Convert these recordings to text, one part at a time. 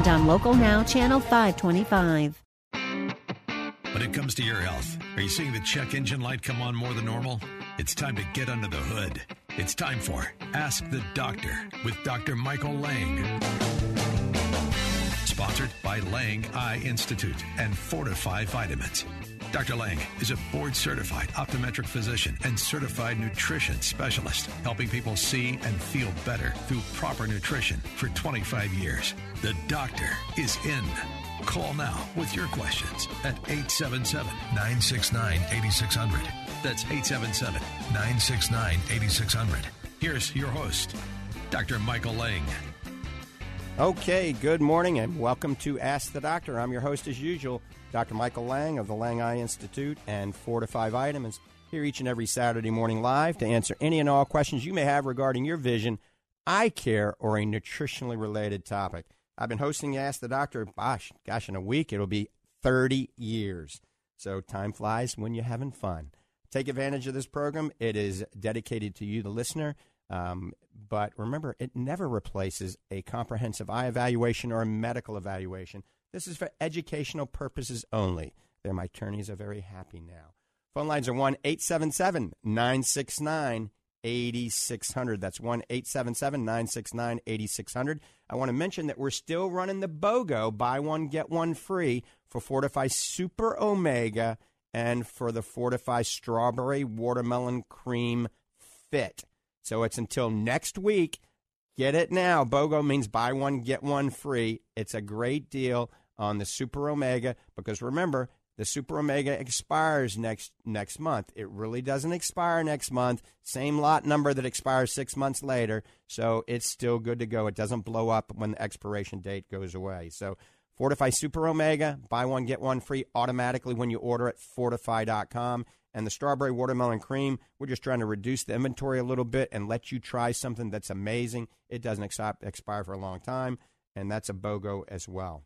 and on Local Now, Channel 525. When it comes to your health, are you seeing the check engine light come on more than normal? It's time to get under the hood. It's time for Ask the Doctor with Dr. Michael Lange. Sponsored by Lange Eye Institute and Fortifeye Vitamins. Dr. Lange is a board certified optometric physician and certified nutrition specialist, helping people see and feel better through proper nutrition for 25 years. The doctor is in. Call now with your questions at 877 969 8600. That's 877 969 8600. Here's your host, Dr. Michael Lange. Okay, good morning and welcome to Ask the Doctor. I'm your host as usual, Dr. Michael Lange of the Lange Eye Institute and Fortifeye Vitamins, here each and every Saturday morning live to answer any and all questions you may have regarding your vision, eye care, or a nutritionally related topic. I've been hosting Ask the Doctor, gosh, gosh, in a week it'll be 30 years. So time flies when you're having fun. Take advantage of this program. It is dedicated to you, the listener. Um, but remember, it never replaces a comprehensive eye evaluation or a medical evaluation. This is for educational purposes only. There, my attorneys are very happy now. Phone lines are 1 877 969 8600. That's 1 877 969 8600. I want to mention that we're still running the BOGO, buy one, get one free, for Fortifeye Super Omega and for the Fortifeye Strawberry Watermelon Cream Fit. So it's until next week. Get it now. BOGO means buy one, get one free. It's a great deal on the Super Omega because remember, the Super Omega expires next next month. It really doesn't expire next month. Same lot number that expires six months later, so it's still good to go. It doesn't blow up when the expiration date goes away. So Fortifeye Super Omega, buy one get one free automatically when you order at fortifeye.com. And the strawberry watermelon cream, we're just trying to reduce the inventory a little bit and let you try something that's amazing. It doesn't expire for a long time, and that's a BOGO as well.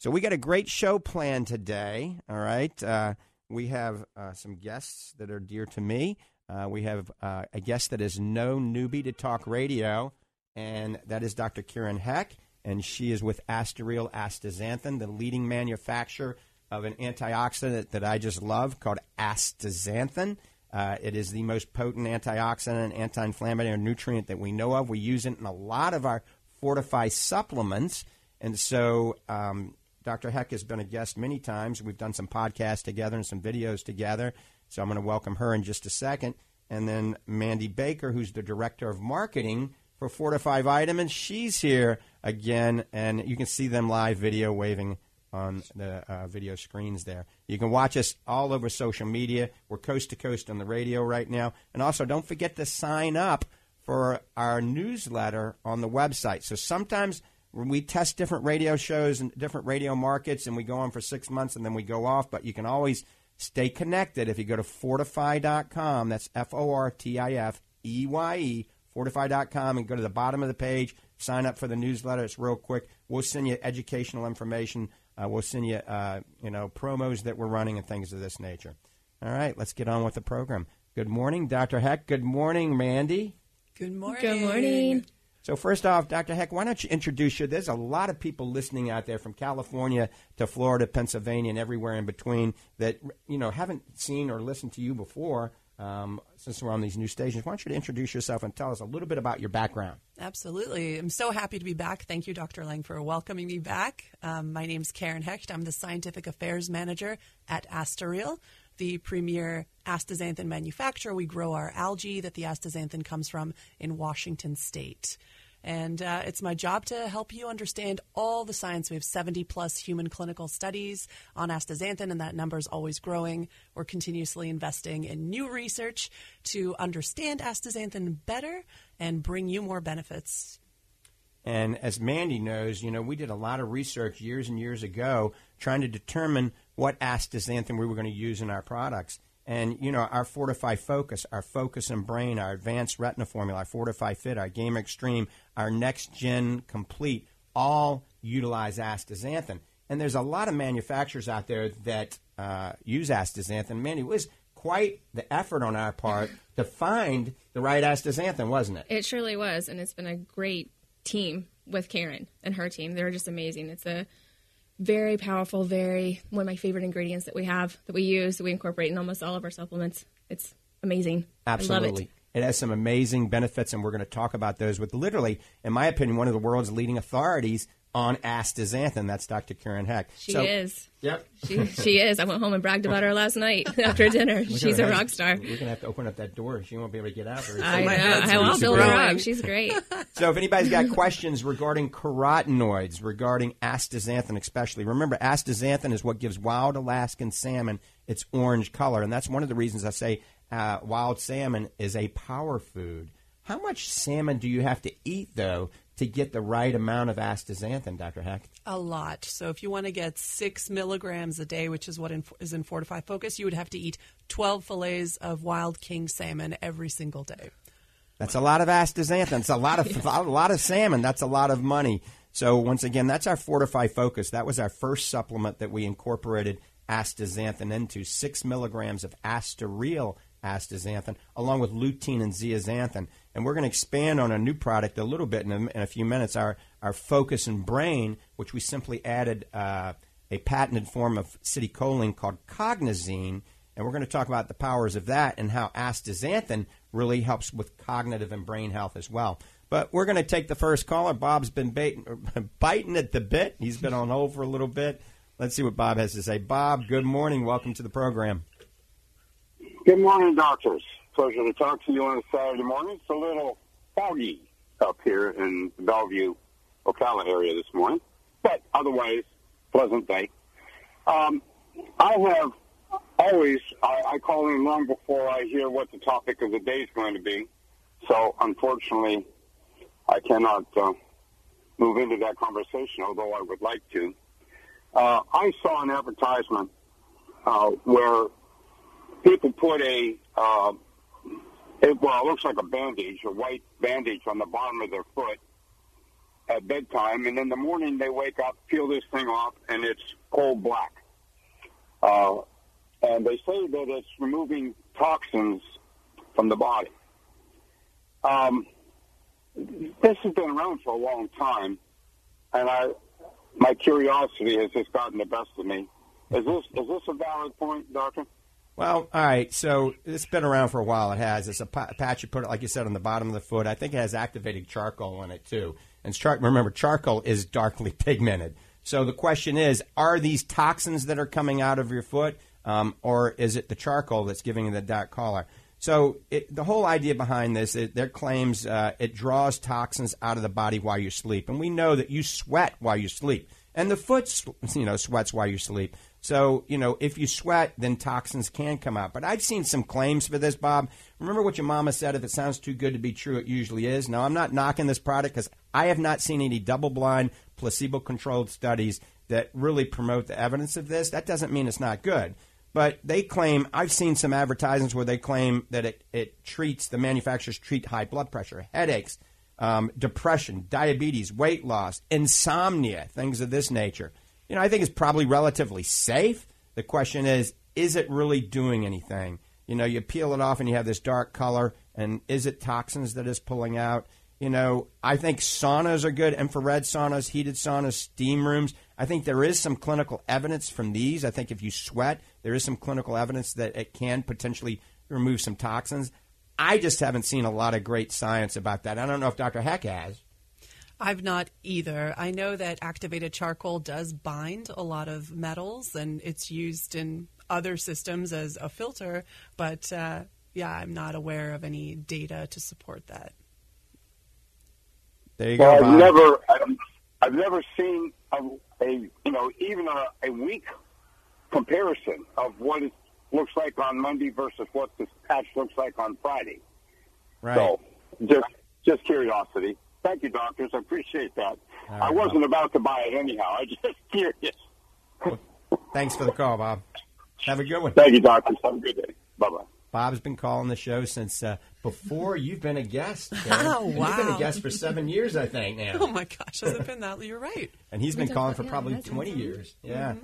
So we got a great show planned today. All right, uh, we have uh, some guests that are dear to me. Uh, we have uh, a guest that is no newbie to talk radio, and that is Dr. Karen Hecht, and she is with Astareal Astaxanthin, the leading manufacturer of an antioxidant that I just love called astaxanthin. Uh, it is the most potent antioxidant anti-inflammatory nutrient that we know of. We use it in a lot of our Fortifeye supplements. And so um, Dr. Hecht has been a guest many times. We've done some podcasts together and some videos together. So I'm going to welcome her in just a second. And then Mandy Baker, who's the director of marketing for Fortifeye Vitamins, she's here again. And you can see them live video waving on the uh, video screens there. You can watch us all over social media. We're coast to coast on the radio right now. And also, don't forget to sign up for our newsletter on the website. So sometimes we test different radio shows and different radio markets, and we go on for six months and then we go off. But you can always stay connected if you go to fortifeye.com. That's F O R T I F E Y E, fortifeye.com, and go to the bottom of the page. Sign up for the newsletter. It's real quick. We'll send you educational information. Uh, we'll send you, uh, you know, promos that we're running and things of this nature. All right, let's get on with the program. Good morning, Dr. Hecht. Good morning, Mandy. Good morning. Good morning. So first off, Dr. Hecht, why don't you introduce you? There's a lot of people listening out there from California to Florida, Pennsylvania, and everywhere in between that you know haven't seen or listened to you before. Um, since we're on these new stations, why don't you introduce yourself and tell us a little bit about your background? Absolutely. I'm so happy to be back. Thank you, Dr. Lange, for welcoming me back. Um, my is Karen Hecht. I'm the Scientific Affairs Manager at Astareal, the premier astaxanthin manufacturer. We grow our algae that the astaxanthin comes from in Washington State. And uh, it's my job to help you understand all the science. We have 70 plus human clinical studies on astaxanthin, and that number is always growing. We're continuously investing in new research to understand astaxanthin better and bring you more benefits. And as Mandy knows, you know, we did a lot of research years and years ago trying to determine what astaxanthin we were going to use in our products. And, you know, our Fortifeye Focus, our Focus and Brain, our Advanced Retina Formula, our Fortifeye Fit, our Game Extreme, our Next Gen Complete, all utilize astaxanthin. And there's a lot of manufacturers out there that uh, use astaxanthin. Man, it was quite the effort on our part to find the right astaxanthin, wasn't it? It surely was, and it's been a great team with Karen and her team. They're just amazing. It's a very powerful, very one of my favorite ingredients that we have that we use that we incorporate in almost all of our supplements. It's amazing. Absolutely. It. it. has some amazing benefits, and we're going to talk about those with literally, in my opinion, one of the world's leading authorities on astaxanthin. That's Dr. Karen Hecht. She so, is. Yep. She, she is. I went home and bragged about her last night after dinner. She's a rock star. We're going to have to open up that door. She won't be able to get out. Very I know. I'll build her up. She's great. So if anybody's got questions regarding carotenoids, regarding astaxanthin especially, remember astaxanthin is what gives wild Alaskan salmon its orange color. And that's one of the reasons I say uh, wild salmon is a power food. How much salmon do you have to eat, though, to get the right amount of astaxanthin, Dr. Hecht? A lot. So if you want to get six milligrams a day, which is what in, is in Fortifeye Focus, you would have to eat 12 fillets of wild king salmon every single day. That's a lot of astaxanthin. It's a lot of a lot of salmon. That's a lot of money. So once again, that's our Fortifeye Focus. That was our first supplement that we incorporated astaxanthin into. Six milligrams of Astareal astaxanthin, along with lutein and zeaxanthin. And we're going to expand on a new product a little bit in a, in a few minutes. Our our Focus and Brain, which we simply added uh, a patented form of citicoline called Cognizin. And we're going to talk about the powers of that and how astaxanthin really helps with cognitive and brain health as well. But we're going to take the first caller. Bob's been baiting, biting at the bit. He's been on hold for a little bit. Let's see what Bob has to say. Bob, good morning. Welcome to the program. Good morning, doctors. Pleasure to talk to you on a Saturday morning. It's a little foggy up here in the Bellevue, Ocala area this morning, but otherwise, pleasant day. Um, I have always, I, I call in long before I hear what the topic of the day is going to be. So, unfortunately, I cannot uh, move into that conversation, although I would like to. Uh, I saw an advertisement uh, where people put a, uh, it, well, it looks like a bandage, a white bandage on the bottom of their foot at bedtime, and in the morning they wake up, peel this thing off, and it's coal black. Uh, and they say that it's removing toxins from the body. Um, this has been around for a long time, and I, my curiosity has just gotten the best of me. Is this is this a valid point, doctor? Well, all right. So it's been around for a while. It has. It's a patch you put it, like you said, on the bottom of the foot. I think it has activated charcoal in it too. And char- remember, charcoal is darkly pigmented. So the question is, are these toxins that are coming out of your foot, um, or is it the charcoal that's giving you the dark color? So it, the whole idea behind this, it, their claims uh, it draws toxins out of the body while you sleep, and we know that you sweat while you sleep, and the foot, you know, sweats while you sleep. So, you know, if you sweat, then toxins can come out. But I've seen some claims for this, Bob. Remember what your mama said if it sounds too good to be true, it usually is. Now, I'm not knocking this product because I have not seen any double blind, placebo controlled studies that really promote the evidence of this. That doesn't mean it's not good. But they claim, I've seen some advertisements where they claim that it, it treats, the manufacturers treat high blood pressure, headaches, um, depression, diabetes, weight loss, insomnia, things of this nature you know, I think it's probably relatively safe. The question is, is it really doing anything? You know, you peel it off and you have this dark color, and is it toxins that is pulling out? You know, I think saunas are good, infrared saunas, heated saunas, steam rooms. I think there is some clinical evidence from these. I think if you sweat, there is some clinical evidence that it can potentially remove some toxins. I just haven't seen a lot of great science about that. I don't know if Dr. Hecht has. I've not either. I know that activated charcoal does bind a lot of metals and it's used in other systems as a filter, but uh, yeah, I'm not aware of any data to support that. There you well, go. I've never, I've, I've never seen a, a, you know, even a, a weak comparison of what it looks like on Monday versus what this patch looks like on Friday. Right. So, just, just curiosity. Thank you, doctors. I appreciate that. I wasn't about to buy it anyhow. I just curious. Thanks for the call, Bob. Have a good one. Thank you, doctors. Have a good day. Bye bye. Bob's been calling the show since uh, before you've been a guest. Karen. Oh, And You've been a guest for seven years, I think, now. Oh my gosh, has it been that? You're right. and he's been talked calling for yeah, probably it 20 years. Yeah.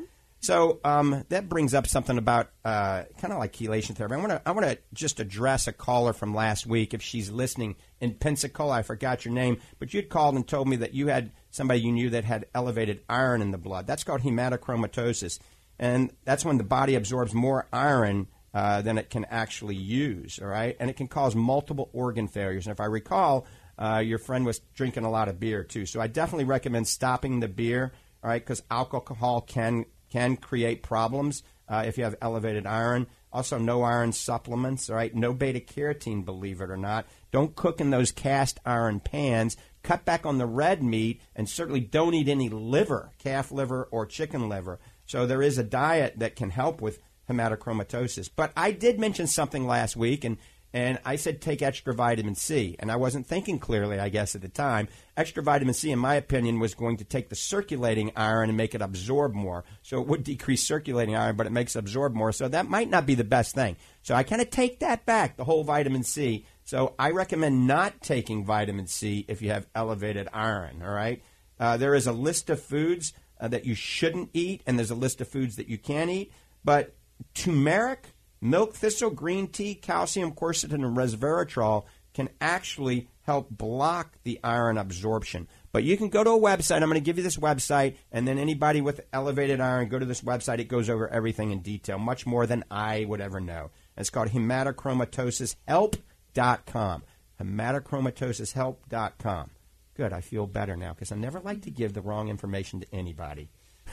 So um, that brings up something about uh, kind of like chelation therapy. I want to I want to just address a caller from last week if she's listening in Pensacola. I forgot your name, but you'd called and told me that you had somebody you knew that had elevated iron in the blood. That's called hematochromatosis, and that's when the body absorbs more iron uh, than it can actually use. All right, and it can cause multiple organ failures. And if I recall, uh, your friend was drinking a lot of beer too. So I definitely recommend stopping the beer. All right, because alcohol can can create problems uh, if you have elevated iron. Also, no iron supplements. All right, no beta carotene. Believe it or not, don't cook in those cast iron pans. Cut back on the red meat, and certainly don't eat any liver, calf liver or chicken liver. So there is a diet that can help with hematochromatosis. But I did mention something last week, and and I said take extra vitamin C, and I wasn't thinking clearly, I guess, at the time. Extra vitamin C, in my opinion, was going to take the circulating iron and make it absorb more. So it would decrease circulating iron, but it makes it absorb more. So that might not be the best thing. So I kind of take that back, the whole vitamin C. So I recommend not taking vitamin C if you have elevated iron. All right. Uh, there is a list of foods uh, that you shouldn't eat, and there's a list of foods that you can eat. But turmeric, milk thistle, green tea, calcium, quercetin, and resveratrol can actually help block the iron absorption. But you can go to a website. I'm going to give you this website, and then anybody with elevated iron, go to this website. It goes over everything in detail, much more than I would ever know. It's called hematochromatosis.help.com. Hematochromatosis.help.com. Good, I feel better now because I never like to give the wrong information to anybody.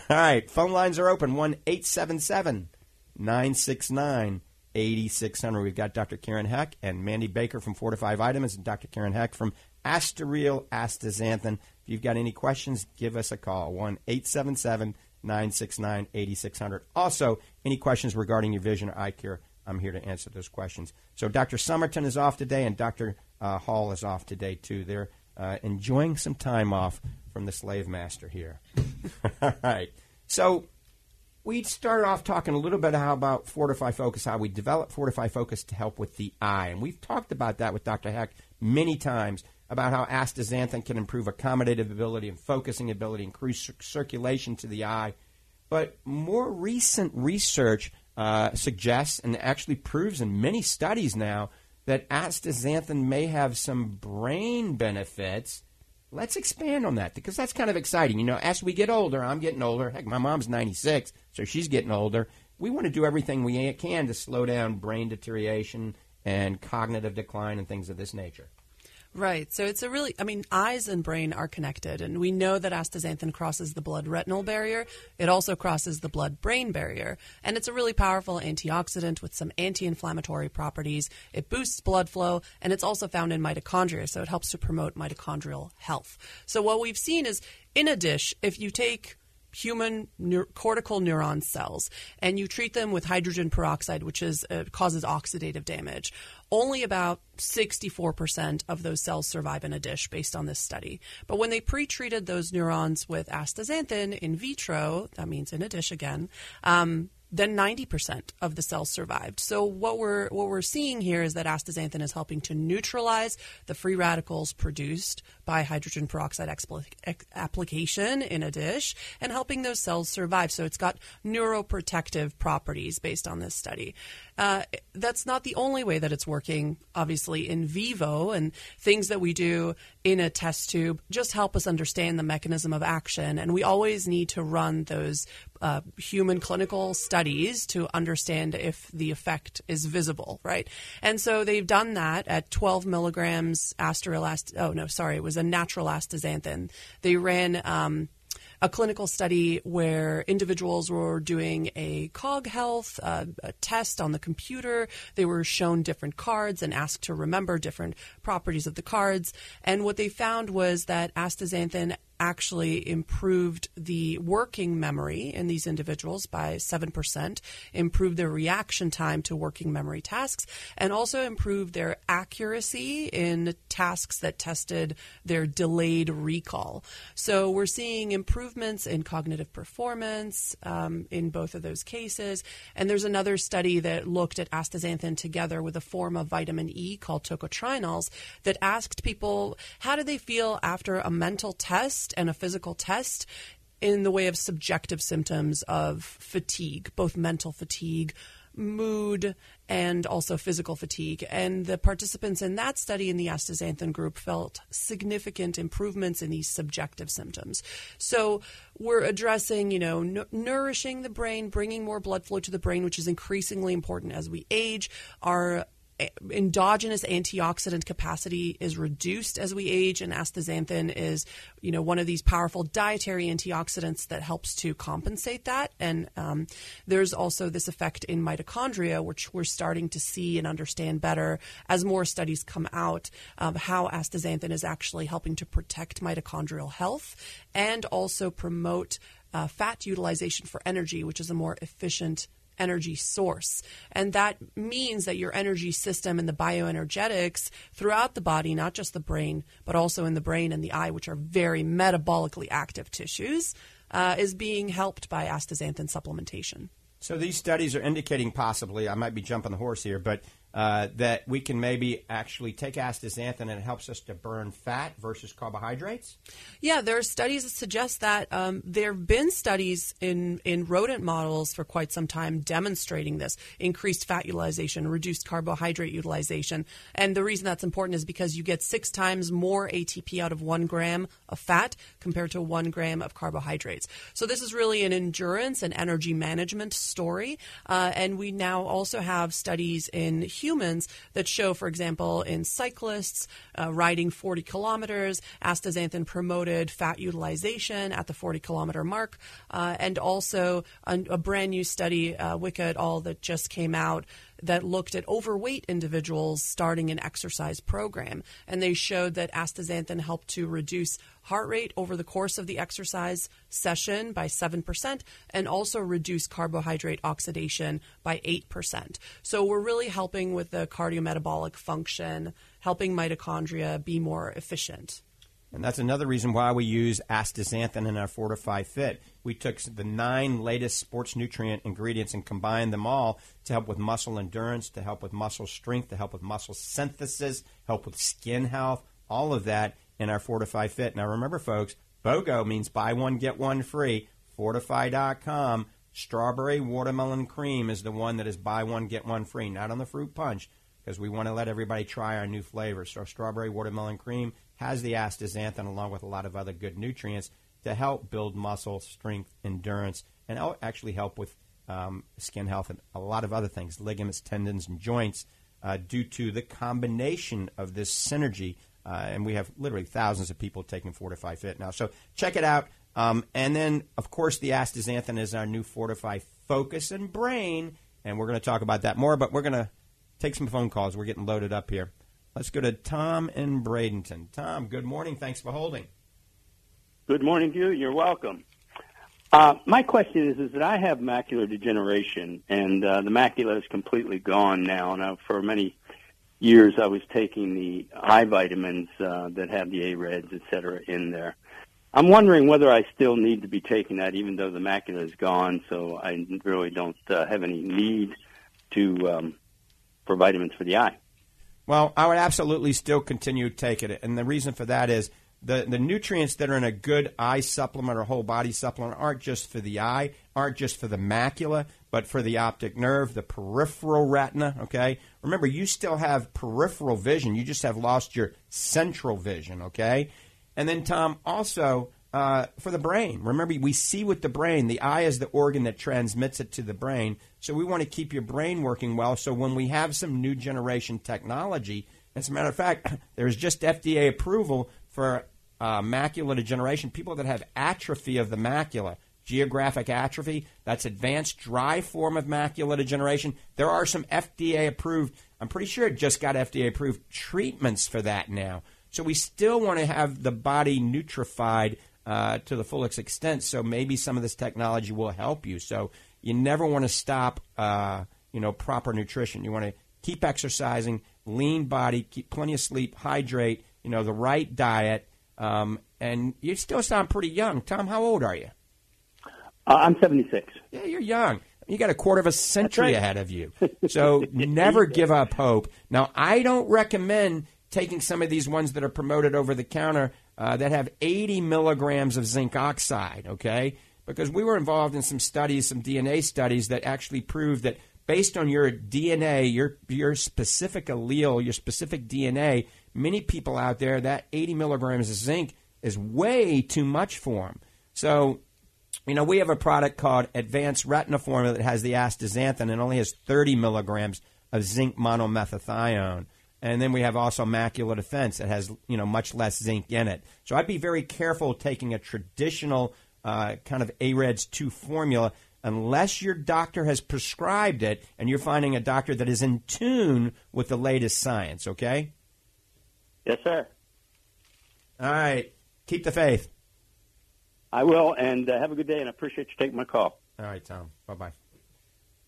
All right, phone lines are open 1 877 969 8600. We've got Dr. Karen Hecht and Mandy Baker from Fortifeye Vitamins and Dr. Karen Hecht from Astareal Astaxanthin. If you've got any questions, give us a call 1 877 969 8600. Also, any questions regarding your vision or eye care, I'm here to answer those questions. So, Dr. Somerton is off today and Dr. Uh, Hall is off today, too. They're uh, enjoying some time off from the slave master here. All right. So, we started off talking a little bit about Fortifeye Focus, how we develop Fortifeye Focus to help with the eye. And we've talked about that with Dr. Hecht many times about how astaxanthin can improve accommodative ability and focusing ability, increase circulation to the eye. But more recent research uh, suggests and actually proves in many studies now that astaxanthin may have some brain benefits. Let's expand on that because that's kind of exciting. You know, as we get older, I'm getting older. Heck, my mom's 96, so she's getting older. We want to do everything we can to slow down brain deterioration and cognitive decline and things of this nature. Right. So it's a really, I mean, eyes and brain are connected, and we know that astaxanthin crosses the blood retinal barrier. It also crosses the blood brain barrier, and it's a really powerful antioxidant with some anti inflammatory properties. It boosts blood flow, and it's also found in mitochondria, so it helps to promote mitochondrial health. So what we've seen is in a dish, if you take human cortical neuron cells and you treat them with hydrogen peroxide which is uh, causes oxidative damage only about 64% of those cells survive in a dish based on this study but when they pre-treated those neurons with astaxanthin in vitro that means in a dish again um, then 90% of the cells survived. So what we're what we're seeing here is that astaxanthin is helping to neutralize the free radicals produced by hydrogen peroxide expl- ex- application in a dish and helping those cells survive. So it's got neuroprotective properties based on this study. Uh, that's not the only way that it's working, obviously, in vivo and things that we do in a test tube just help us understand the mechanism of action. And we always need to run those uh, human clinical studies to understand if the effect is visible, right? And so they've done that at 12 milligrams astarilast. oh no, sorry, it was a natural astaxanthin. They ran um, a clinical study where individuals were doing a cog health uh, a test on the computer. They were shown different cards and asked to remember different properties of the cards. And what they found was that astaxanthin actually improved the working memory in these individuals by 7%, improved their reaction time to working memory tasks, and also improved their accuracy in tasks that tested their delayed recall. So we're seeing improvements in cognitive performance um, in both of those cases. And there's another study that looked at astaxanthin together with a form of vitamin E called tocotrienols that asked people how do they feel after a mental test and a physical test in the way of subjective symptoms of fatigue, both mental fatigue, mood, and also physical fatigue. And the participants in that study in the astaxanthin group felt significant improvements in these subjective symptoms. So we're addressing, you know, n- nourishing the brain, bringing more blood flow to the brain, which is increasingly important as we age. Our endogenous antioxidant capacity is reduced as we age, and astaxanthin is, you know, one of these powerful dietary antioxidants that helps to compensate that. And um, there's also this effect in mitochondria, which we're starting to see and understand better as more studies come out of how astaxanthin is actually helping to protect mitochondrial health and also promote uh, fat utilization for energy, which is a more efficient energy source. And that means that your energy system and the bioenergetics throughout the body, not just the brain, but also in the brain and the eye, which are very metabolically active tissues, uh, is being helped by astaxanthin supplementation. So these studies are indicating possibly, I might be jumping the horse here, but uh, that we can maybe actually take astaxanthin and it helps us to burn fat versus carbohydrates? Yeah, there are studies that suggest that. Um, there have been studies in, in rodent models for quite some time demonstrating this increased fat utilization, reduced carbohydrate utilization. And the reason that's important is because you get six times more ATP out of one gram of fat compared to one gram of carbohydrates. So this is really an endurance and energy management story. Uh, and we now also have studies in humans that show, for example, in cyclists uh, riding 40 kilometers, astaxanthin promoted fat utilization at the 40 kilometer mark, uh, and also a, a, brand new study, uh, Wicca et al., that just came out that looked at overweight individuals starting an exercise program. And they showed that astaxanthin helped to reduce heart rate over the course of the exercise session by 7% and also reduce carbohydrate oxidation by 8%. So we're really helping with the cardiometabolic function, helping mitochondria be more efficient. And that's another reason why we use astaxanthin in our Fortifeye Fit. We took the nine latest sports nutrient ingredients and combined them all to help with muscle endurance, to help with muscle strength, to help with muscle synthesis, help with skin health, all of that in our Fortifeye Fit. Now remember, folks, BOGO means buy one, get one free. Fortifeye.com. Strawberry watermelon cream is the one that is buy one, get one free, not on the fruit punch, because we want to let everybody try our new flavors. So, strawberry watermelon cream has the astaxanthin along with a lot of other good nutrients to help build muscle, strength, endurance, and actually help with um, skin health and a lot of other things, ligaments, tendons, and joints, uh, due to the combination of this synergy. Uh, and we have literally thousands of people taking Fortifeye Fit now. So check it out. Um, and then, of course, the astaxanthin is our new Fortifeye Focus and Brain. And we're going to talk about that more, but we're going to take some phone calls. We're getting loaded up here. Let's go to Tom in Bradenton. Tom, good morning. Thanks for holding. Good morning to you. You're welcome. Uh, my question is, is that I have macular degeneration, and uh, the macula is completely gone now. Now, for many years, I was taking the eye vitamins uh, that have the AREDS, et cetera, in there. I'm wondering whether I still need to be taking that, even though the macula is gone, so I really don't uh, have any need to um, for vitamins for the eye. Well, I would absolutely still continue taking it, and the reason for that is the the nutrients that are in a good eye supplement or whole body supplement aren't just for the eye, aren't just for the macula, but for the optic nerve, the peripheral retina. Okay, remember you still have peripheral vision, you just have lost your central vision. Okay, and then Tom also uh, for the brain. Remember, we see with the brain. The eye is the organ that transmits it to the brain. So we want to keep your brain working well. So when we have some new generation technology, as a matter of fact, there's just FDA approval for uh, macular degeneration. People that have atrophy of the macula, geographic atrophy, that's advanced dry form of macular degeneration. There are some FDA approved. I'm pretty sure it just got FDA approved treatments for that now. So we still want to have the body nutrified uh, to the fullest extent. So maybe some of this technology will help you. So you never want to stop, uh, you know, proper nutrition. You want to keep exercising, lean body, keep plenty of sleep, hydrate, you know, the right diet. Um, and you still sound pretty young. Tom, how old are you? Uh, I'm 76. Yeah, you're young. You got a quarter of a century right. ahead of you. So never give up hope. Now, I don't recommend taking some of these ones that are promoted over the counter uh, that have 80 milligrams of zinc oxide, okay? Because we were involved in some studies, some DNA studies that actually proved that based on your DNA, your your specific allele, your specific DNA, many people out there that 80 milligrams of zinc is way too much for them. So, you know, we have a product called Advanced Retina Formula that has the astaxanthin and only has 30 milligrams of zinc monomethionine. And then we have also macular defense that has, you know, much less zinc in it. So I'd be very careful taking a traditional uh, kind of AREDS 2 formula unless your doctor has prescribed it and you're finding a doctor that is in tune with the latest science, okay? Yes, sir. All right. Keep the faith. I will, and uh, have a good day, and I appreciate you taking my call. All right, Tom. Bye bye.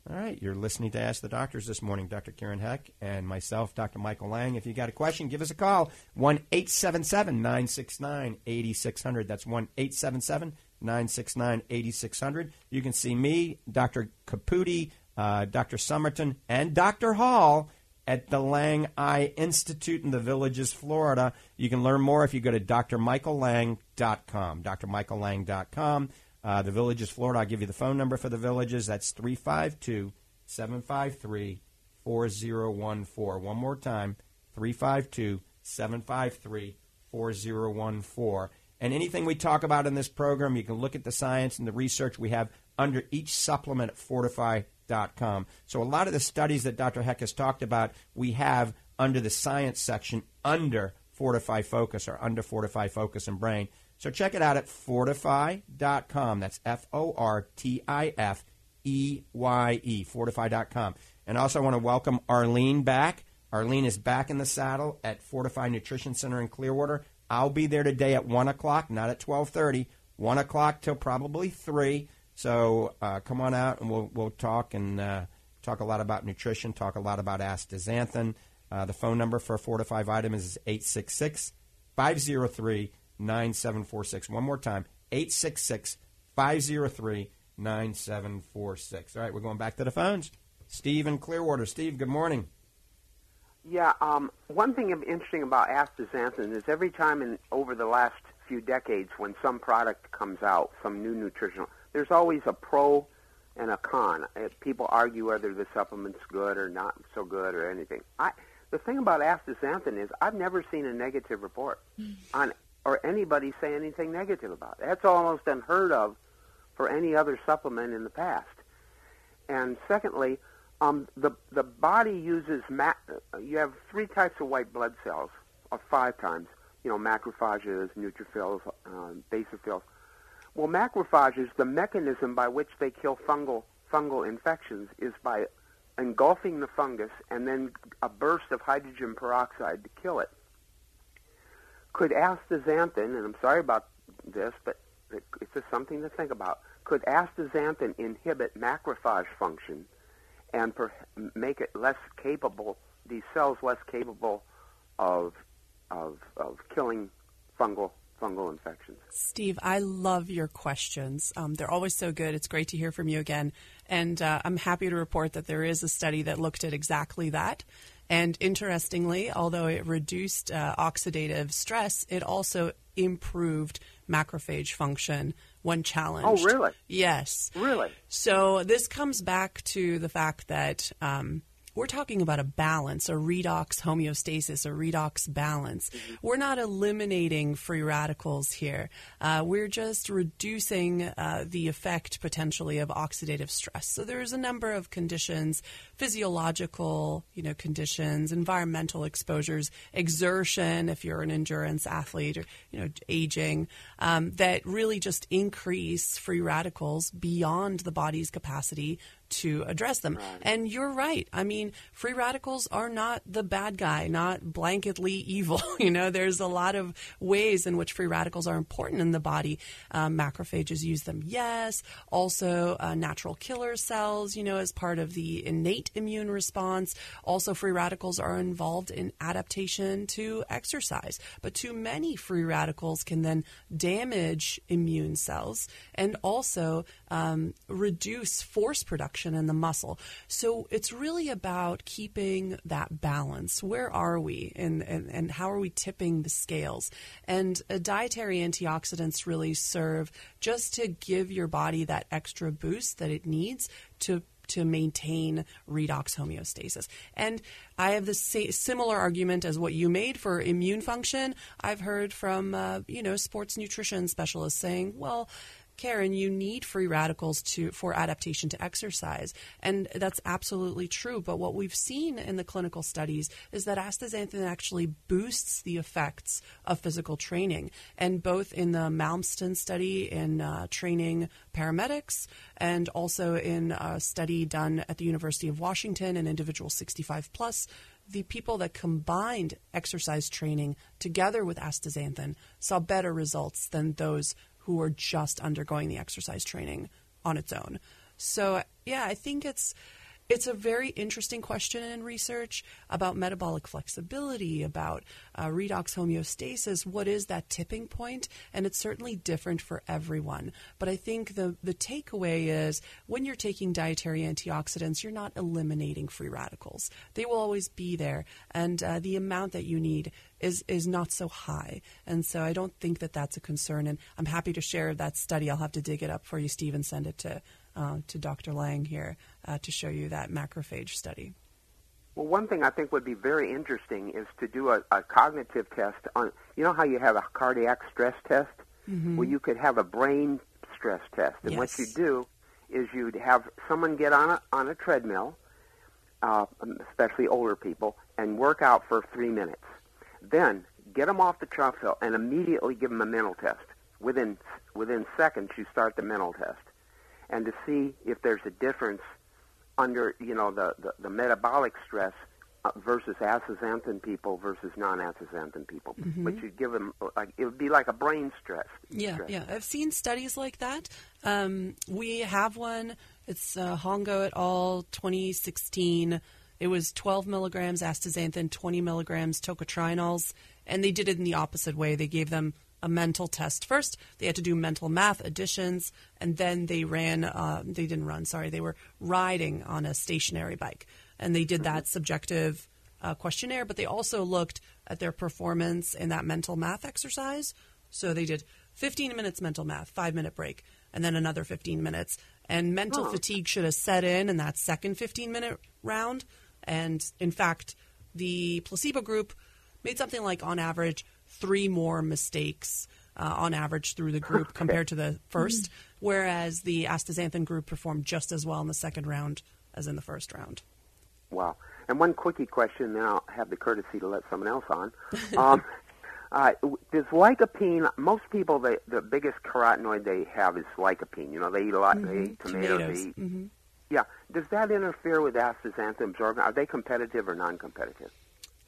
All right, you're listening to Ask the Doctors this morning, Dr. Karen Hecht and myself, Dr. Michael Lange. If you got a question, give us a call. 1 877 969 8600. That's 1 877 969 8600. You can see me, Dr. Caputi, uh, Dr. Summerton, and Dr. Hall at the Lange Eye Institute in the Villages, Florida. You can learn more if you go to drmichaellange.com. drmichaellange.com. Uh, the Villages, Florida. I'll give you the phone number for the Villages. That's 352 753 4014. One more time 352 753 4014. And anything we talk about in this program, you can look at the science and the research we have under each supplement at fortifeye.com. So a lot of the studies that Dr. Hecht has talked about, we have under the science section under Fortifeye Focus or under Fortifeye Focus and Brain. So check it out at fortifeye.com. That's F O R T I F E Y E, fortifeye.com. And also, I want to welcome Arlene back. Arlene is back in the saddle at Fortifeye Nutrition Center in Clearwater. I'll be there today at 1 o'clock, not at 1230. 1 o'clock till probably 3. So uh, come on out and we'll, we'll talk and uh, talk a lot about nutrition, talk a lot about astaxanthin. Uh, the phone number for Fortifeye Vitamins is 866 503 9746. One more time 866 503 9746. All right, we're going back to the phones. Steve in Clearwater. Steve, good morning. Yeah, um, one thing interesting about astaxanthin is every time in over the last few decades when some product comes out, some new nutritional, there's always a pro and a con. Uh, People argue whether the supplement's good or not so good or anything. I, the thing about astaxanthin is I've never seen a negative report on or anybody say anything negative about it. That's almost unheard of for any other supplement in the past. And secondly, um, the the body uses ma- you have three types of white blood cells, or five times. You know, macrophages, neutrophils, um, basophils. Well, macrophages, the mechanism by which they kill fungal fungal infections is by engulfing the fungus and then a burst of hydrogen peroxide to kill it. Could astaxanthin, and I'm sorry about this, but it's just something to think about. Could astaxanthin inhibit macrophage function and per- make it less capable, these cells less capable of of of killing fungal fungal infections? Steve, I love your questions. Um, they're always so good. It's great to hear from you again. And uh, I'm happy to report that there is a study that looked at exactly that. And interestingly, although it reduced uh, oxidative stress, it also improved macrophage function when challenged. Oh, really? Yes. Really? So this comes back to the fact that um, we're talking about a balance, a redox homeostasis, a redox balance. We're not eliminating free radicals here. Uh, we're just reducing uh, the effect potentially of oxidative stress. So there's a number of conditions, physiological, you know, conditions, environmental exposures, exertion, if you're an endurance athlete, or you know, aging, um, that really just increase free radicals beyond the body's capacity to address them. And you're right. I mean, free radicals are not the bad guy, not blanketly evil. you know, there's a lot of ways in which free radicals are important in the body. Um, macrophages use them, yes. Also, uh, natural killer cells, you know, as part of the innate immune response. Also, free radicals are involved in adaptation to exercise. But too many free radicals can then damage immune cells and also um, reduce force production in the muscle. So it's really about keeping that balance. Where are we and, and, and how are we tipping the scales? And uh, dietary antioxidants really serve just to give your body that extra boost that it needs to to maintain redox homeostasis. And I have the similar argument as what you made for immune function. I've heard from uh, you know sports nutrition specialists saying, well, Karen, you need free radicals to for adaptation to exercise, and that's absolutely true. But what we've seen in the clinical studies is that astaxanthin actually boosts the effects of physical training, and both in the Malmsten study in uh, training paramedics, and also in a study done at the University of Washington in individuals 65 plus the people that combined exercise training together with astaxanthin saw better results than those who are just undergoing the exercise training on its own. So, yeah, I think it's it's a very interesting question in research about metabolic flexibility, about uh, redox homeostasis. What is that tipping point? And it's certainly different for everyone. But I think the, the takeaway is when you're taking dietary antioxidants, you're not eliminating free radicals. They will always be there. And uh, the amount that you need is is not so high. And so I don't think that that's a concern. And I'm happy to share that study. I'll have to dig it up for you, Steve, and send it to uh, to Dr. Lange here uh, to show you that macrophage study. Well, one thing I think would be very interesting is to do a, a cognitive test on. You know how you have a cardiac stress test? Mm-hmm. Well, you could have a brain stress test, and what Yes. you do is you'd have someone get on a on a treadmill, uh, especially older people, and work out for three minutes. Then get them off the treadmill and immediately give them a mental test. Within within seconds, you start the mental test, and to see if there's a difference under you know the the, the metabolic stress uh, versus astaxanthin people versus non-astaxanthin people. But you give them like it would be like a brain stress. Yeah, stress. yeah. I've seen studies like that. Um, we have one. It's uh, Hongo et al. 2016. It was 12 milligrams astaxanthin, 20 milligrams tocotrienols, and they did it in the opposite way. They gave them a mental test first. They had to do mental math additions, and then they ran. Uh, they didn't run. Sorry, they were riding on a stationary bike, and they did that subjective uh, questionnaire. But they also looked at their performance in that mental math exercise. So they did 15 minutes mental math, five minute break, and then another 15 minutes. And mental fatigue should have set in in that second 15 minute round. And in fact, the placebo group made something like, on average, three more mistakes uh, on average through the group compared to the first, whereas the astaxanthin group performed just as well in the second round as in the first round. Wow. And one quickie question, then I'll have the courtesy to let someone else on. Um, uh, does lycopene? Most people, the the biggest carotenoid they have is lycopene. You know, they eat a lot. They eat tomatoes. Tomatoes. They eat, hmm yeah. Does that interfere with astaxanthin absorption? Are they competitive or non-competitive?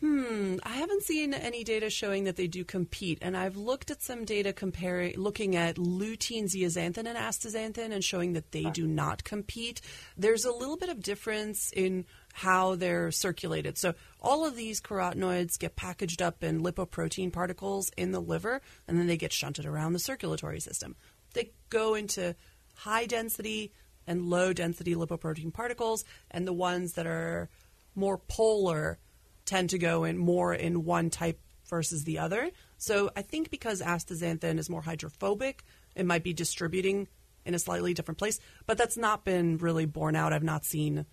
Hmm, I haven't seen any data showing that they do compete, and I've looked at some data comparing, looking at lutein, zeaxanthin, and astaxanthin, and showing that they do not compete. There's a little bit of difference in how they're circulated. So all of these carotenoids get packaged up in lipoprotein particles in the liver, and then they get shunted around the circulatory system. They go into high density and low density lipoprotein particles, and the ones that are more polar tend to go in more in one type versus the other. So I think because astaxanthin is more hydrophobic, it might be distributing in a slightly different place, but that's not been really borne out. I've not seen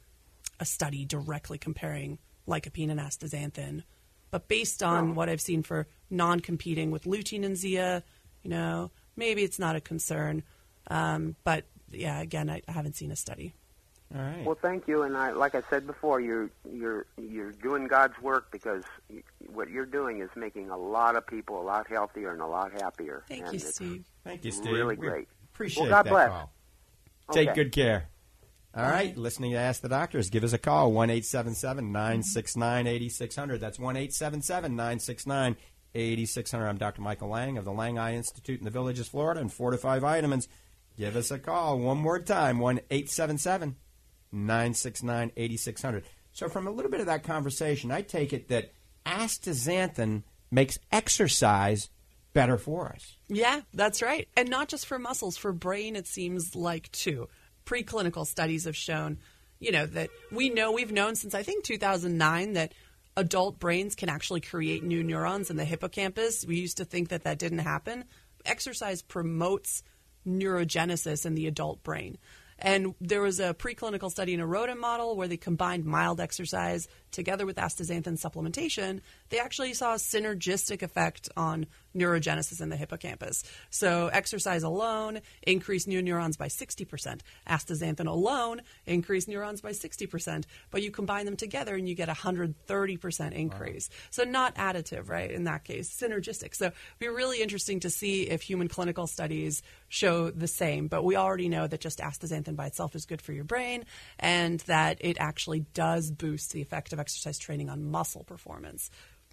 a study directly comparing lycopene and astaxanthin. But based on what I've seen for non-competing with lutein and zea, you know, maybe it's not a concern. Um, but yeah, again, I, I haven't seen a study. All right. Well, thank you. And I, like I said before, you're you're you're doing God's work because y what you're doing is making a lot of people a lot healthier and a lot happier. Thank and you, it's Steve. Thank you, Steve. really We great. Appreciate Well, God that bless. call. Take good care. All right, listening to Ask the Doctors, give us a call, 1 877 969 8600. That's 1 877 969 8600. I'm Dr. Michael Lange of the Lange Eye Institute in the Villages, Florida, and Fortifeye Vitamins. Give us a call one more time, 1 877 969 8600. So, from a little bit of that conversation, I take it that astaxanthin makes exercise better for us. Yeah, that's right. And not just for muscles, for brain, it seems like too. Preclinical studies have shown, you know, that we know we've known since I think 2009 that adult brains can actually create new neurons in the hippocampus. We used to think that that didn't happen. Exercise promotes neurogenesis in the adult brain. And there was a preclinical study in a rodent model where they combined mild exercise together with astaxanthin supplementation. They actually saw a synergistic effect on neurogenesis in the hippocampus. So exercise alone increased new neurons by 60%. Astaxanthin alone increased neurons by 60%. But you combine them together and you get a 130% increase. Wow. So not additive, right? In that case, synergistic. So it'd be really interesting to see if human clinical studies show the same. But we already know that just astaxanthin by itself is good for your brain and that it actually does boost the effect of exercise training on muscle performance.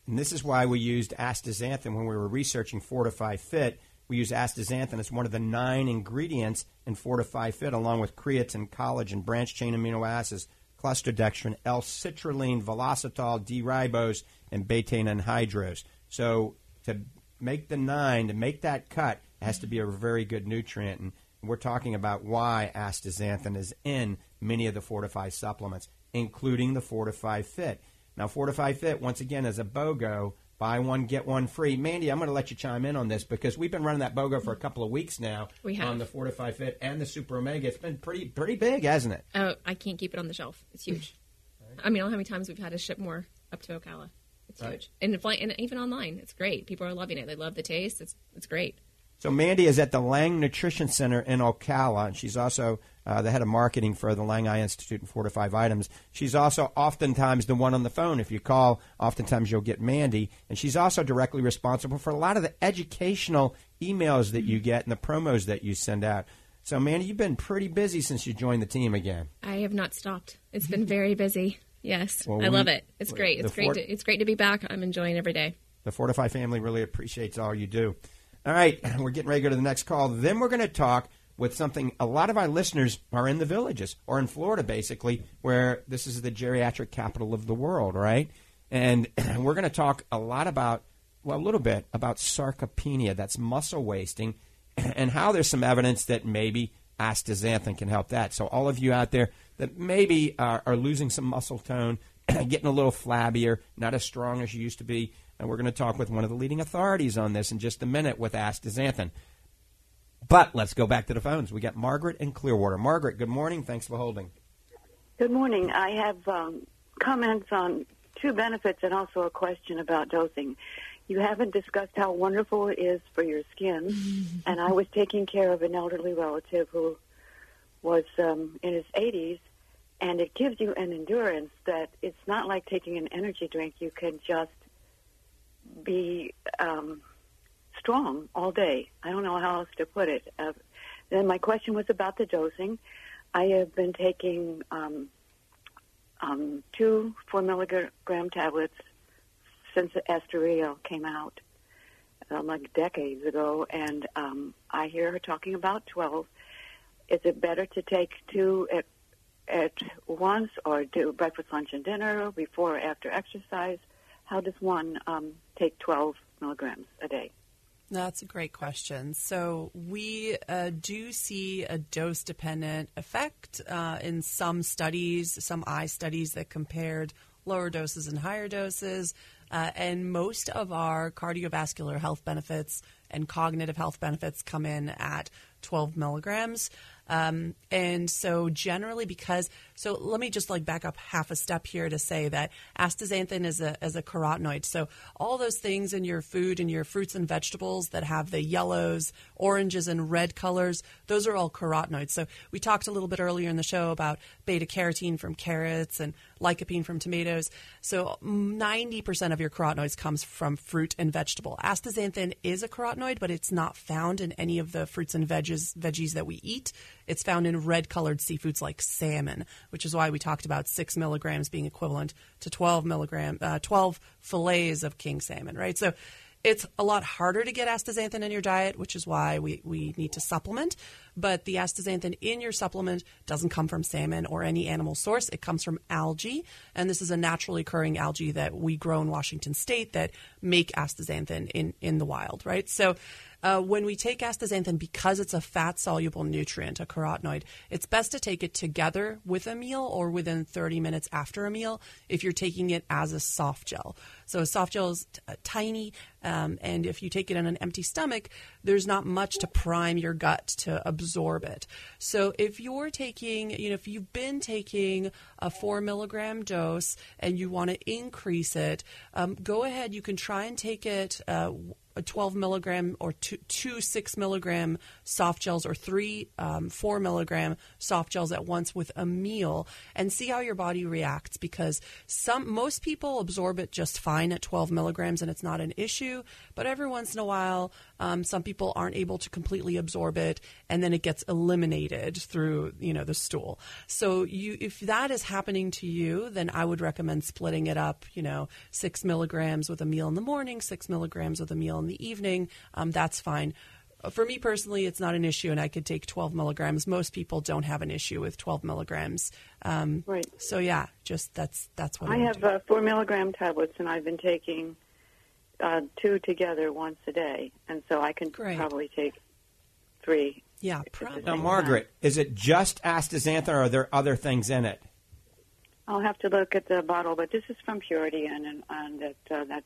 And this is why we used astaxanthin when we were researching Fortifeye Fit. We use astaxanthin as one of the nine ingredients in Fortifeye Fit, along with creatine, collagen, branch chain amino acids, Cluster Dextrin, L-citrulline, Velositol, D-ribose, and betaine anhydrous. So to make the nine, to make that cut, has to be a very good nutrient. And we're talking about why astaxanthin is in many of the Fortifeye supplements, including the Fortifeye Fit. Now, Fortifeye Fit, once again, is a BOGO, buy one, get one free. Mandy, I'm going to let you chime in on this because we've been running that BOGO for a couple of weeks now we have. on the Fortifeye Fit and the Super Omega. It's been pretty pretty big, hasn't it? Oh, I can't keep it on the shelf. It's huge. right. I mean, I don't know how many times we've had to ship more up to Ocala. It's right. huge. And, and even online, it's great. People are loving it. They love the taste. It's, it's great. So Mandy is at the Lange Nutrition Center in Ocala, and she's also uh, the head of marketing for the Lange Eye Institute and Fortifeye Items. She's also oftentimes the one on the phone. If you call, oftentimes you'll get Mandy, and she's also directly responsible for a lot of the educational emails that you get and the promos that you send out. So, Mandy, you've been pretty busy since you joined the team again. I have not stopped. It's been very busy. Yes, well, I we, love it. It's great. It's great. Fort- to, it's great to be back. I'm enjoying every day. The Fortifeye family really appreciates all you do. All right, we're getting ready to go to the next call. Then we're going to talk with something a lot of our listeners are in the villages or in Florida, basically, where this is the geriatric capital of the world, right? And we're going to talk a lot about, well, a little bit about sarcopenia, that's muscle wasting, and how there's some evidence that maybe astaxanthin can help that. So, all of you out there that maybe are, are losing some muscle tone, getting a little flabbier, not as strong as you used to be, and we're going to talk with one of the leading authorities on this in just a minute with astaxanthin. But let's go back to the phones. We got Margaret in Clearwater. Margaret, good morning. Thanks for holding. Good morning. I have um, comments on two benefits and also a question about dosing. You haven't discussed how wonderful it is for your skin, and I was taking care of an elderly relative who was um, in his 80s, and it gives you an endurance that it's not like taking an energy drink. You can just be um, strong all day. I don't know how else to put it. Uh, then my question was about the dosing. I have been taking um, um, two four milligram tablets since the Astareal came out, um, like decades ago, and um, I hear her talking about twelve. Is it better to take two at at once, or do breakfast, lunch, and dinner before or after exercise? How does one um, take 12 milligrams a day? That's a great question. So, we uh, do see a dose dependent effect uh, in some studies, some eye studies that compared lower doses and higher doses. Uh, and most of our cardiovascular health benefits and cognitive health benefits come in at 12 milligrams. Um, and so generally because so let me just like back up half a step here to say that astaxanthin is a as a carotenoid. So all those things in your food and your fruits and vegetables that have the yellows, oranges, and red colors, those are all carotenoids. So we talked a little bit earlier in the show about beta carotene from carrots and lycopene from tomatoes. So 90% of your carotenoids comes from fruit and vegetable. Astaxanthin is a carotenoid, but it's not found in any of the fruits and veggies veggies that we eat. It's found in red colored seafoods like salmon, which is why we talked about six milligrams being equivalent to 12 milligram, uh, 12 fillets of king salmon, right? So it's a lot harder to get astaxanthin in your diet, which is why we, we need to supplement. But the astaxanthin in your supplement doesn't come from salmon or any animal source. It comes from algae. And this is a naturally occurring algae that we grow in Washington state that make astaxanthin in, in the wild, right? So uh, when we take astaxanthin, because it's a fat soluble nutrient, a carotenoid, it's best to take it together with a meal or within 30 minutes after a meal if you're taking it as a soft gel. So a soft gel is t- uh, tiny, um, and if you take it on an empty stomach, there's not much to prime your gut to absorb it. So if you're taking, you know, if you've been taking a four milligram dose and you want to increase it, um, go ahead. You can try and take it. Uh, a 12 milligram or two, two six milligram soft gels or three um, four milligram soft gels at once with a meal and see how your body reacts because some most people absorb it just fine at 12 milligrams and it's not an issue but every once in a while um, some people aren't able to completely absorb it and then it gets eliminated through you know the stool so you if that is happening to you then i would recommend splitting it up you know six milligrams with a meal in the morning six milligrams with a meal in the evening, um, that's fine. For me personally, it's not an issue, and I could take 12 milligrams. Most people don't have an issue with 12 milligrams. Um, right. So yeah, just that's that's what I, I have uh, four milligram tablets, and I've been taking uh, two together once a day, and so I can Great. probably take three. Yeah, probably. Now, Margaret, is it just astaxanthin, or are there other things in it? I'll have to look at the bottle, but this is from Purity, and and, and that, uh, that's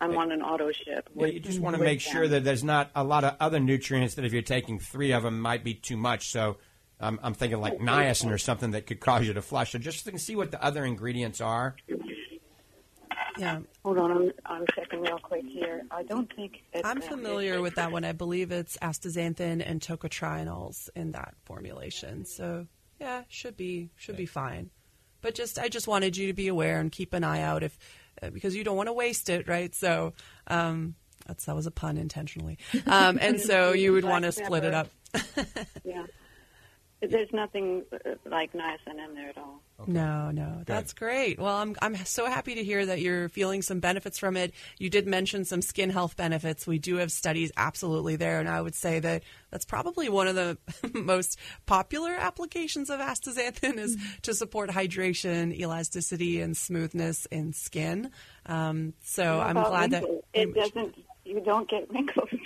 I'm on an auto ship. Yeah, you just want to make sure that there's not a lot of other nutrients that if you're taking three of them might be too much. So um, I'm thinking like niacin or something that could cause you to flush. So just to see what the other ingredients are. Yeah. Hold on, I'm, I'm checking real quick here. I don't think it's, I'm familiar with that one. I believe it's astaxanthin and tocotrienols in that formulation. So yeah, should be should be fine. But just I just wanted you to be aware and keep an eye out if uh, because you don't want to waste it, right? So um, that's that was a pun intentionally, um, and so you would want to split it up. yeah. There's nothing uh, like niacin in there at all. No, no, that's great. Well, I'm I'm so happy to hear that you're feeling some benefits from it. You did mention some skin health benefits. We do have studies absolutely there, and I would say that that's probably one of the most popular applications of astaxanthin is to support hydration, elasticity, and smoothness in skin. Um, so I'm glad that it doesn't. You don't get wrinkles.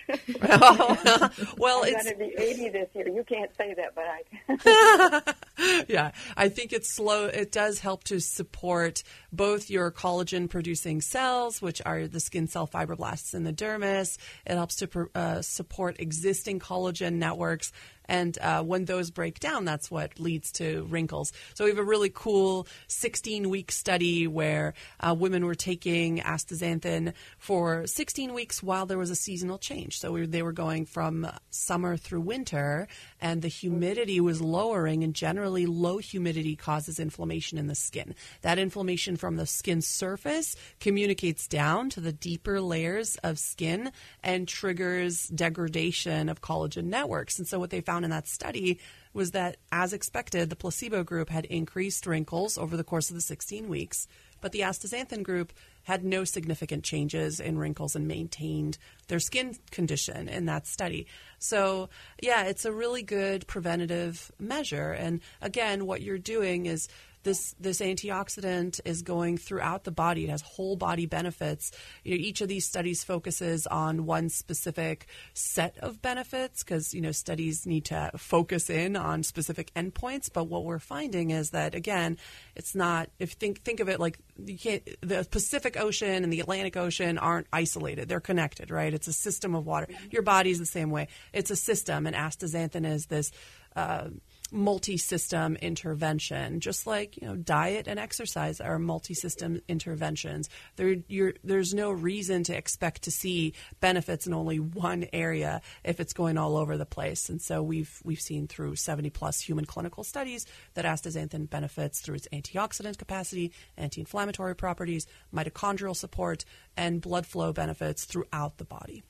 Oh. well, I'm it's going to be 80 this year. You can't say that, but I. yeah, I think it's slow. It does help to support both your collagen producing cells, which are the skin cell fibroblasts in the dermis. It helps to uh, support existing collagen networks. And uh, when those break down, that's what leads to wrinkles. So we have a really cool 16 week study where uh, women were taking astaxanthin for 16 weeks while there was a seasonal change. So we, they were going from summer through winter, and the humidity was lowering, and generally low humidity causes inflammation in the skin. That inflammation from the skin surface communicates down to the deeper layers of skin and triggers degradation of collagen networks. And so what they found in that study was that, as expected, the placebo group had increased wrinkles over the course of the 16 weeks, but the astaxanthin group had no significant changes in wrinkles and maintained their skin condition in that study. So, yeah, it's a really good preventative measure. And again, what you're doing is this this antioxidant is going throughout the body. It has whole body benefits. You know, each of these studies focuses on one specific set of benefits because you know studies need to focus in on specific endpoints. But what we're finding is that again, it's not. If you think think of it like you can't. The Pacific Ocean and the Atlantic Ocean aren't isolated. They're connected, right? It's a system of water. Your body's the same way. It's a system, and astaxanthin is this. Uh, multi-system intervention, just like you know diet and exercise are multi-system interventions. There, there's no reason to expect to see benefits in only one area if it's going all over the place. And so we've we've seen through 70 plus human clinical studies that astaxanthin benefits through its antioxidant capacity, anti-inflammatory properties, mitochondrial support, and blood flow benefits throughout the body.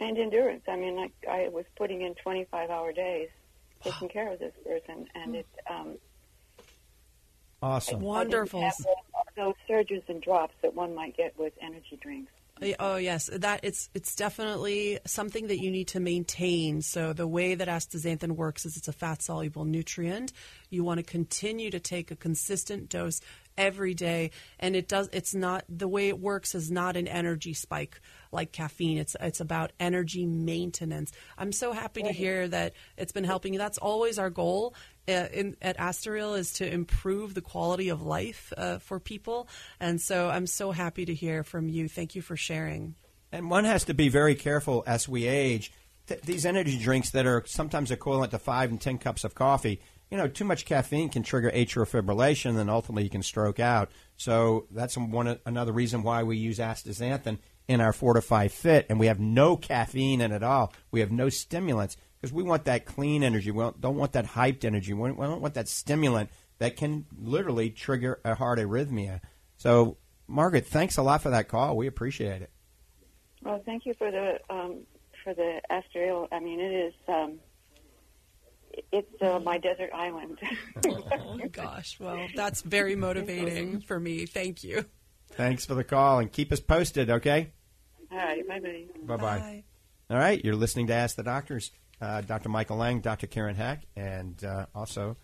And endurance. I mean, like I was putting in 25 hour days. Taking care of this person, and it um, Awesome. Wonderful. have those, those surges and drops that one might get with energy drinks. Oh yes, that it's it's definitely something that you need to maintain. So the way that astaxanthin works is it's a fat soluble nutrient. You want to continue to take a consistent dose every day, and it does. It's not the way it works is not an energy spike like caffeine. It's it's about energy maintenance. I'm so happy to hear that it's been helping you. That's always our goal in, at Astareal is to improve the quality of life uh, for people, and so I'm so happy to hear from you. Thank you for sharing. And one has to be very careful as we age. Th- these energy drinks that are sometimes equivalent to five and ten cups of coffee, you know, too much caffeine can trigger atrial fibrillation, and ultimately you can stroke out. So that's one another reason why we use astaxanthin in our Fortifeye Fit, and we have no caffeine in it at all. We have no stimulants because we want that clean energy. We don't want that hyped energy. We don't want that stimulant that can literally trigger a heart arrhythmia. So, Margaret, thanks a lot for that call. We appreciate it. Well, thank you for the um, for the Astareal. I mean, it is. Um, it's uh, my desert island. oh gosh, well, that's very motivating for me. Thank you. Thanks for the call and keep us posted, okay? All right, bye bye. Bye bye. All right, you're listening to Ask the Doctors. Uh, Dr. Michael Lange, Dr. Karen Hecht, and uh, also,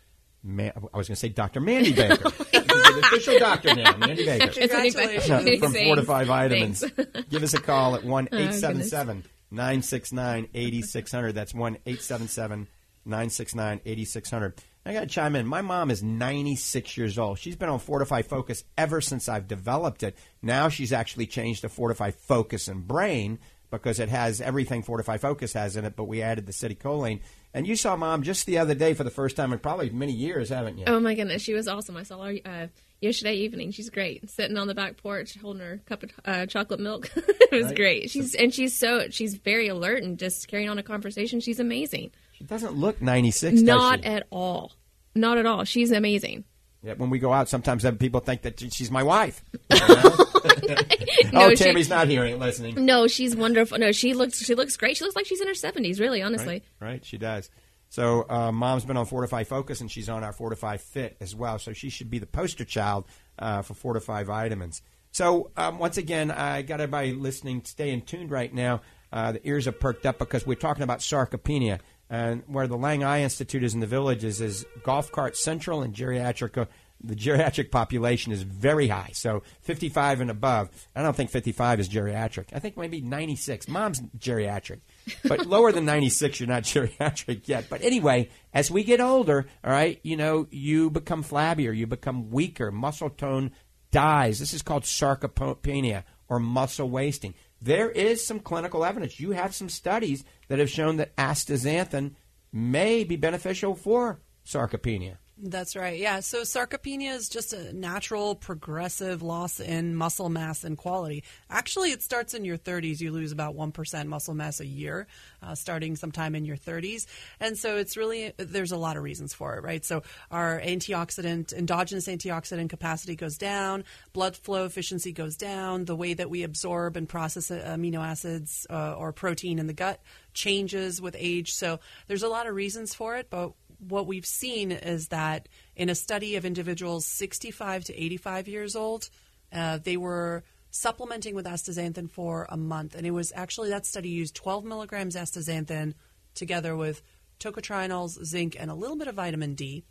Ma- I was going to say Dr. Mandy Baker. She's the official doctor now, Mandy Baker. Congratulations. No, from Thanks. Fortifeye Vitamins. Give us a call at 1 Oh, 877 969 8600. That's 1 877 969 8600. I got to chime in. My mom is 96 years old. She's been on Fortifeye Focus ever since I've developed it. Now she's actually changed to Fortifeye Focus and Brain because it has everything Fortifeye Focus has in it, but we added the citicoline. And you saw mom just the other day for the first time in probably many years, haven't you? Oh my goodness, she was awesome. I saw her uh, yesterday evening. She's great, sitting on the back porch holding her cup of uh, chocolate milk. it was Right. great. She's and she's so she's very alert and just carrying on a conversation. She's amazing. She doesn't look 96, does Not at all. Not at all. She's amazing. Yeah, when we go out, sometimes people think that she's my wife. No, oh, she- Tammy's not here, listening. No, she's wonderful. No, she looks she looks great. She looks like she's in her seventies. Really, honestly. Right, right, she does. So, uh, mom's been on Fortifeye Focus, and she's on our Fortifeye Fit as well. So, she should be the poster child uh, for Fortifeye vitamins. So, um, once again, I got everybody listening, staying tuned right now. Uh, the ears are perked up because we're talking about sarcopenia. And where the Lange Eye Institute is in the villages is golf cart central and geriatric. Uh, the geriatric population is very high, so 55 and above. I don't think 55 is geriatric. I think maybe 96. Mom's geriatric, but lower than 96, you're not geriatric yet. But anyway, as we get older, all right, you know, you become flabbier, you become weaker, muscle tone dies. This is called sarcopenia or muscle wasting. There is some clinical evidence. You have some studies that have shown that astaxanthin may be beneficial for sarcopenia. That's right. Yeah. So sarcopenia is just a natural progressive loss in muscle mass and quality. Actually, it starts in your 30s. You lose about 1% muscle mass a year, uh, starting sometime in your 30s. And so it's really, there's a lot of reasons for it, right? So our antioxidant, endogenous antioxidant capacity goes down, blood flow efficiency goes down, the way that we absorb and process uh, amino acids uh, or protein in the gut changes with age. So there's a lot of reasons for it, but what we've seen is that in a study of individuals 65 to 85 years old, uh, they were supplementing with astaxanthin for a month. And it was actually that study used 12 milligrams astaxanthin together with tocotrienols, zinc, and a little bit of vitamin D.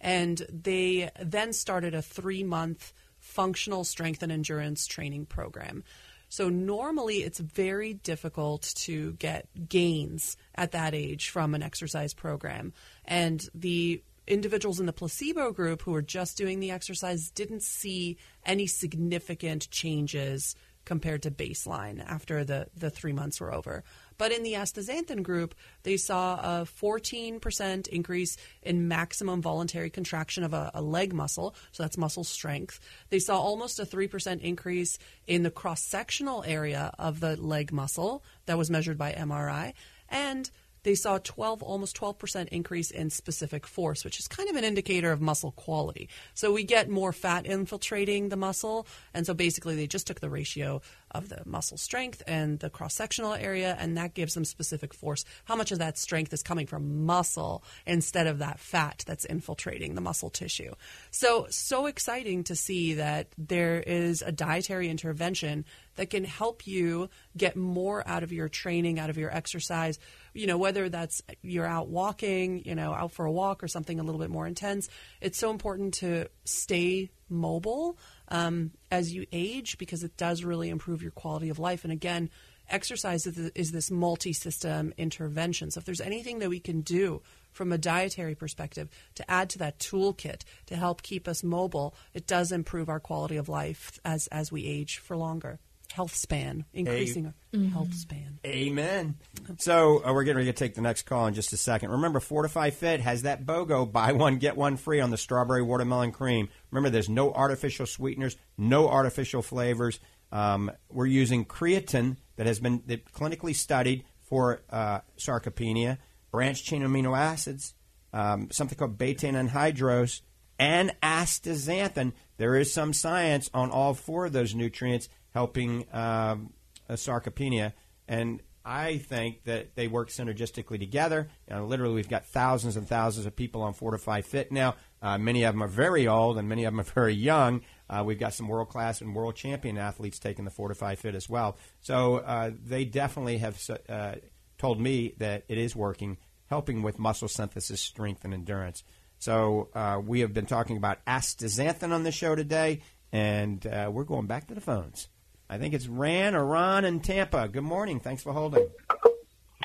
And they then started a three month functional strength and endurance training program. So normally it's very difficult to get gains at that age from an exercise program. And the individuals in the placebo group who were just doing the exercise didn't see any significant changes compared to baseline after the, the three months were over. But in the astaxanthin group, they saw a 14% increase in maximum voluntary contraction of a, a leg muscle, so that's muscle strength. They saw almost a 3% increase in the cross sectional area of the leg muscle that was measured by MRI. And they saw 12 almost 12% increase in specific force which is kind of an indicator of muscle quality so we get more fat infiltrating the muscle and so basically they just took the ratio of the muscle strength and the cross sectional area and that gives them specific force how much of that strength is coming from muscle instead of that fat that's infiltrating the muscle tissue so so exciting to see that there is a dietary intervention that can help you get more out of your training, out of your exercise. You know, whether that's you're out walking, you know, out for a walk or something a little bit more intense. It's so important to stay mobile um, as you age because it does really improve your quality of life. And again, exercise is this multi system intervention. So if there's anything that we can do from a dietary perspective to add to that toolkit to help keep us mobile, it does improve our quality of life as, as we age for longer health span, increasing a- our mm-hmm. health span. Amen. So uh, we're getting ready to take the next call in just a second. Remember, Fortifeye Fit has that BOGO buy one get one free on the strawberry watermelon cream. Remember, there's no artificial sweeteners, no artificial flavors. Um, we're using creatine that has been clinically studied for uh, sarcopenia, branched chain amino acids, um, something called betaine anhydrous, and astaxanthin. There is some science on all four of those nutrients helping um, sarcopenia. And I think that they work synergistically together. Know, literally, we've got thousands and thousands of people on Fortifeye Fit now. Uh, many of them are very old, and many of them are very young. Uh, we've got some world class and world champion athletes taking the Fortifeye Fit as well. So uh, they definitely have uh, told me that it is working, helping with muscle synthesis, strength, and endurance. So uh, we have been talking about astaxanthin on the show today, and uh, we're going back to the phones. I think it's Ran or Ron in Tampa. Good morning. Thanks for holding.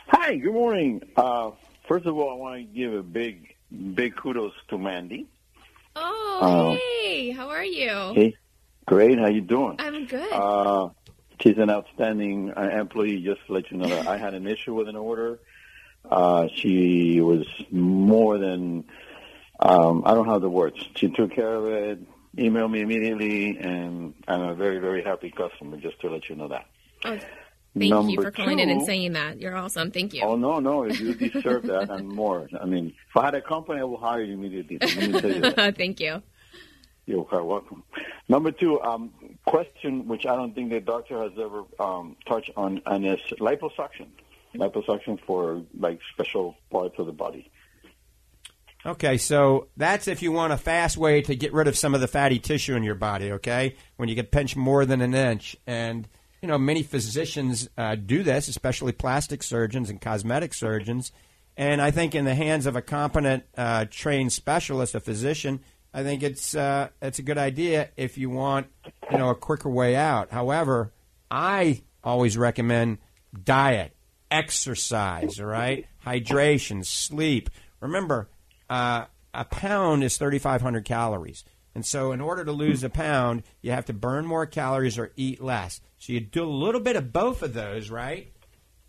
Hi. Good morning. Uh, first of all, I want to give a big, big kudos to Mandy. Oh, uh, hey. How are you? Hey. Great. How you doing? I'm good. Uh, she's an outstanding uh, employee. Just to let you know that I had an issue with an order. Uh, she was more than um, I don't have the words. She took care of it email me immediately, and I'm a very, very happy customer, just to let you know that. Oh, thank Number you for calling two, in and saying that. You're awesome. Thank you. Oh, no, no. You deserve that and more. I mean, if I had a company, I would hire you immediately. You thank you. You're quite welcome. Number two, um, question which I don't think the doctor has ever um, touched on, and is liposuction. Liposuction for like special parts of the body. Okay, so that's if you want a fast way to get rid of some of the fatty tissue in your body, okay? When you get pinched more than an inch. And, you know, many physicians uh, do this, especially plastic surgeons and cosmetic surgeons. And I think in the hands of a competent, uh, trained specialist, a physician, I think it's, uh, it's a good idea if you want, you know, a quicker way out. However, I always recommend diet, exercise, all right? Hydration, sleep. Remember, uh, a pound is 3,500 calories. And so, in order to lose a pound, you have to burn more calories or eat less. So, you do a little bit of both of those, right?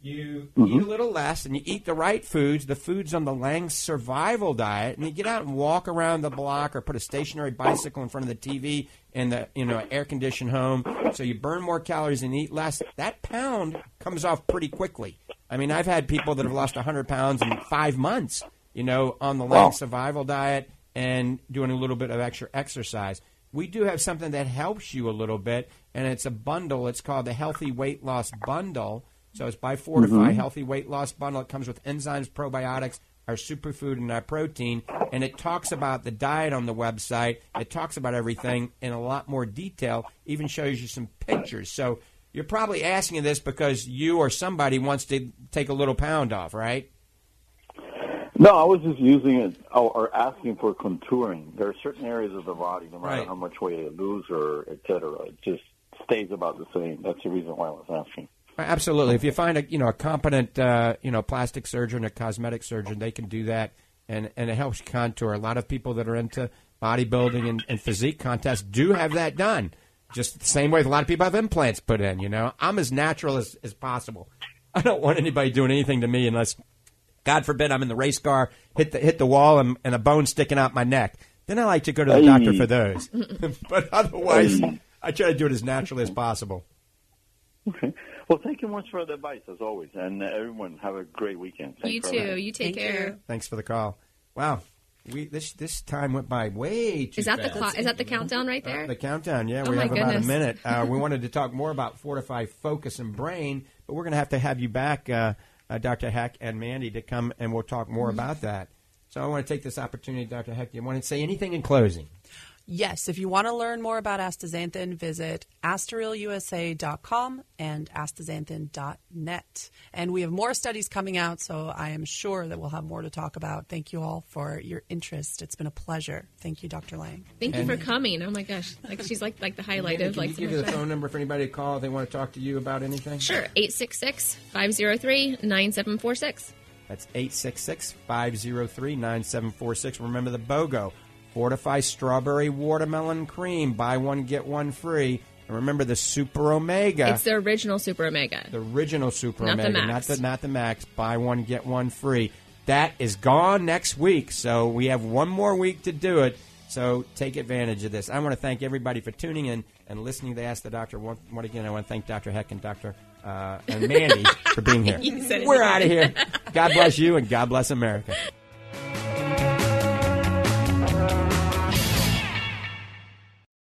You mm-hmm. eat a little less and you eat the right foods, the foods on the Lange survival diet, and you get out and walk around the block or put a stationary bicycle in front of the TV in the you know air conditioned home. So you burn more calories and eat less. That pound comes off pretty quickly. I mean, I've had people that have lost 100 pounds in five months you know, on the Lange survival diet and doing a little bit of extra exercise. We do have something that helps you a little bit, and it's a bundle. It's called the Healthy Weight Loss Bundle. So it's by Fortifeye mm-hmm. Healthy Weight Loss Bundle. It comes with enzymes, probiotics, our superfood, and our protein. And it talks about the diet on the website. It talks about everything in a lot more detail, even shows you some pictures. So you're probably asking this because you or somebody wants to take a little pound off, right? No, I was just using it or asking for contouring. There are certain areas of the body, no matter right. how much weight you lose or et cetera, it just stays about the same. That's the reason why I was asking. Absolutely. If you find a you know a competent uh, you know plastic surgeon, a cosmetic surgeon, they can do that, and and it helps contour. A lot of people that are into bodybuilding and, and physique contests do have that done. Just the same way a lot of people have implants put in. You know, I'm as natural as, as possible. I don't want anybody doing anything to me unless God forbid I'm in the race car, hit the hit the wall, and, and a bone sticking out my neck. Then I like to go to the hey. doctor for those. but otherwise, hey. I try to do it as naturally as possible. Okay. Well, thank you much for the advice, as always. And uh, everyone, have a great weekend. Thanks you too. You take Thank care. you. Thanks for the call. Wow, we this this time went by way too Is that the fast. clock? Is that the countdown right Uh, there? the countdown, yeah. Oh, we my have about a minute. Uh, we wanted to talk more about Fortifeye Focus and Brain, but we're going to have to have you back, uh, uh, Dr. Hecht and Mandy, to come and we'll talk more Mm-hmm. about that. So I want to take this opportunity, Dr. Hecht. Do you want to say anything in closing? Yes, if you want to learn more about astaxanthin, visit astarealusa.com and astaxanthin.net. And we have more studies coming out, so I am sure that we'll have more to talk about. Thank you all for your interest. It's been a pleasure. Thank you, Dr. Lange. Thank you for coming. Oh my gosh, like she's like like the highlight Mandy, of can like you give you the fun. phone number for anybody to call if they want to talk to you about anything? Sure, 866-503-9746. That's 866-503-9746. Remember the BOGO. Fortifeye Strawberry Watermelon Cream. Buy one, get one free. And remember the Super Omega. It's the original Super Omega. the original Super Not the Omega, Max. not the not the Max. Buy one get one free. That is gone next week, so we have one more week to do it. So take advantage of this. I want to thank everybody for tuning in and listening to Ask the Doctor. Once again, I want to thank Dr. Hecht and Dr. Uh, and Mandy for being here. You said it We're out of here. God bless you and God bless America. Thank you.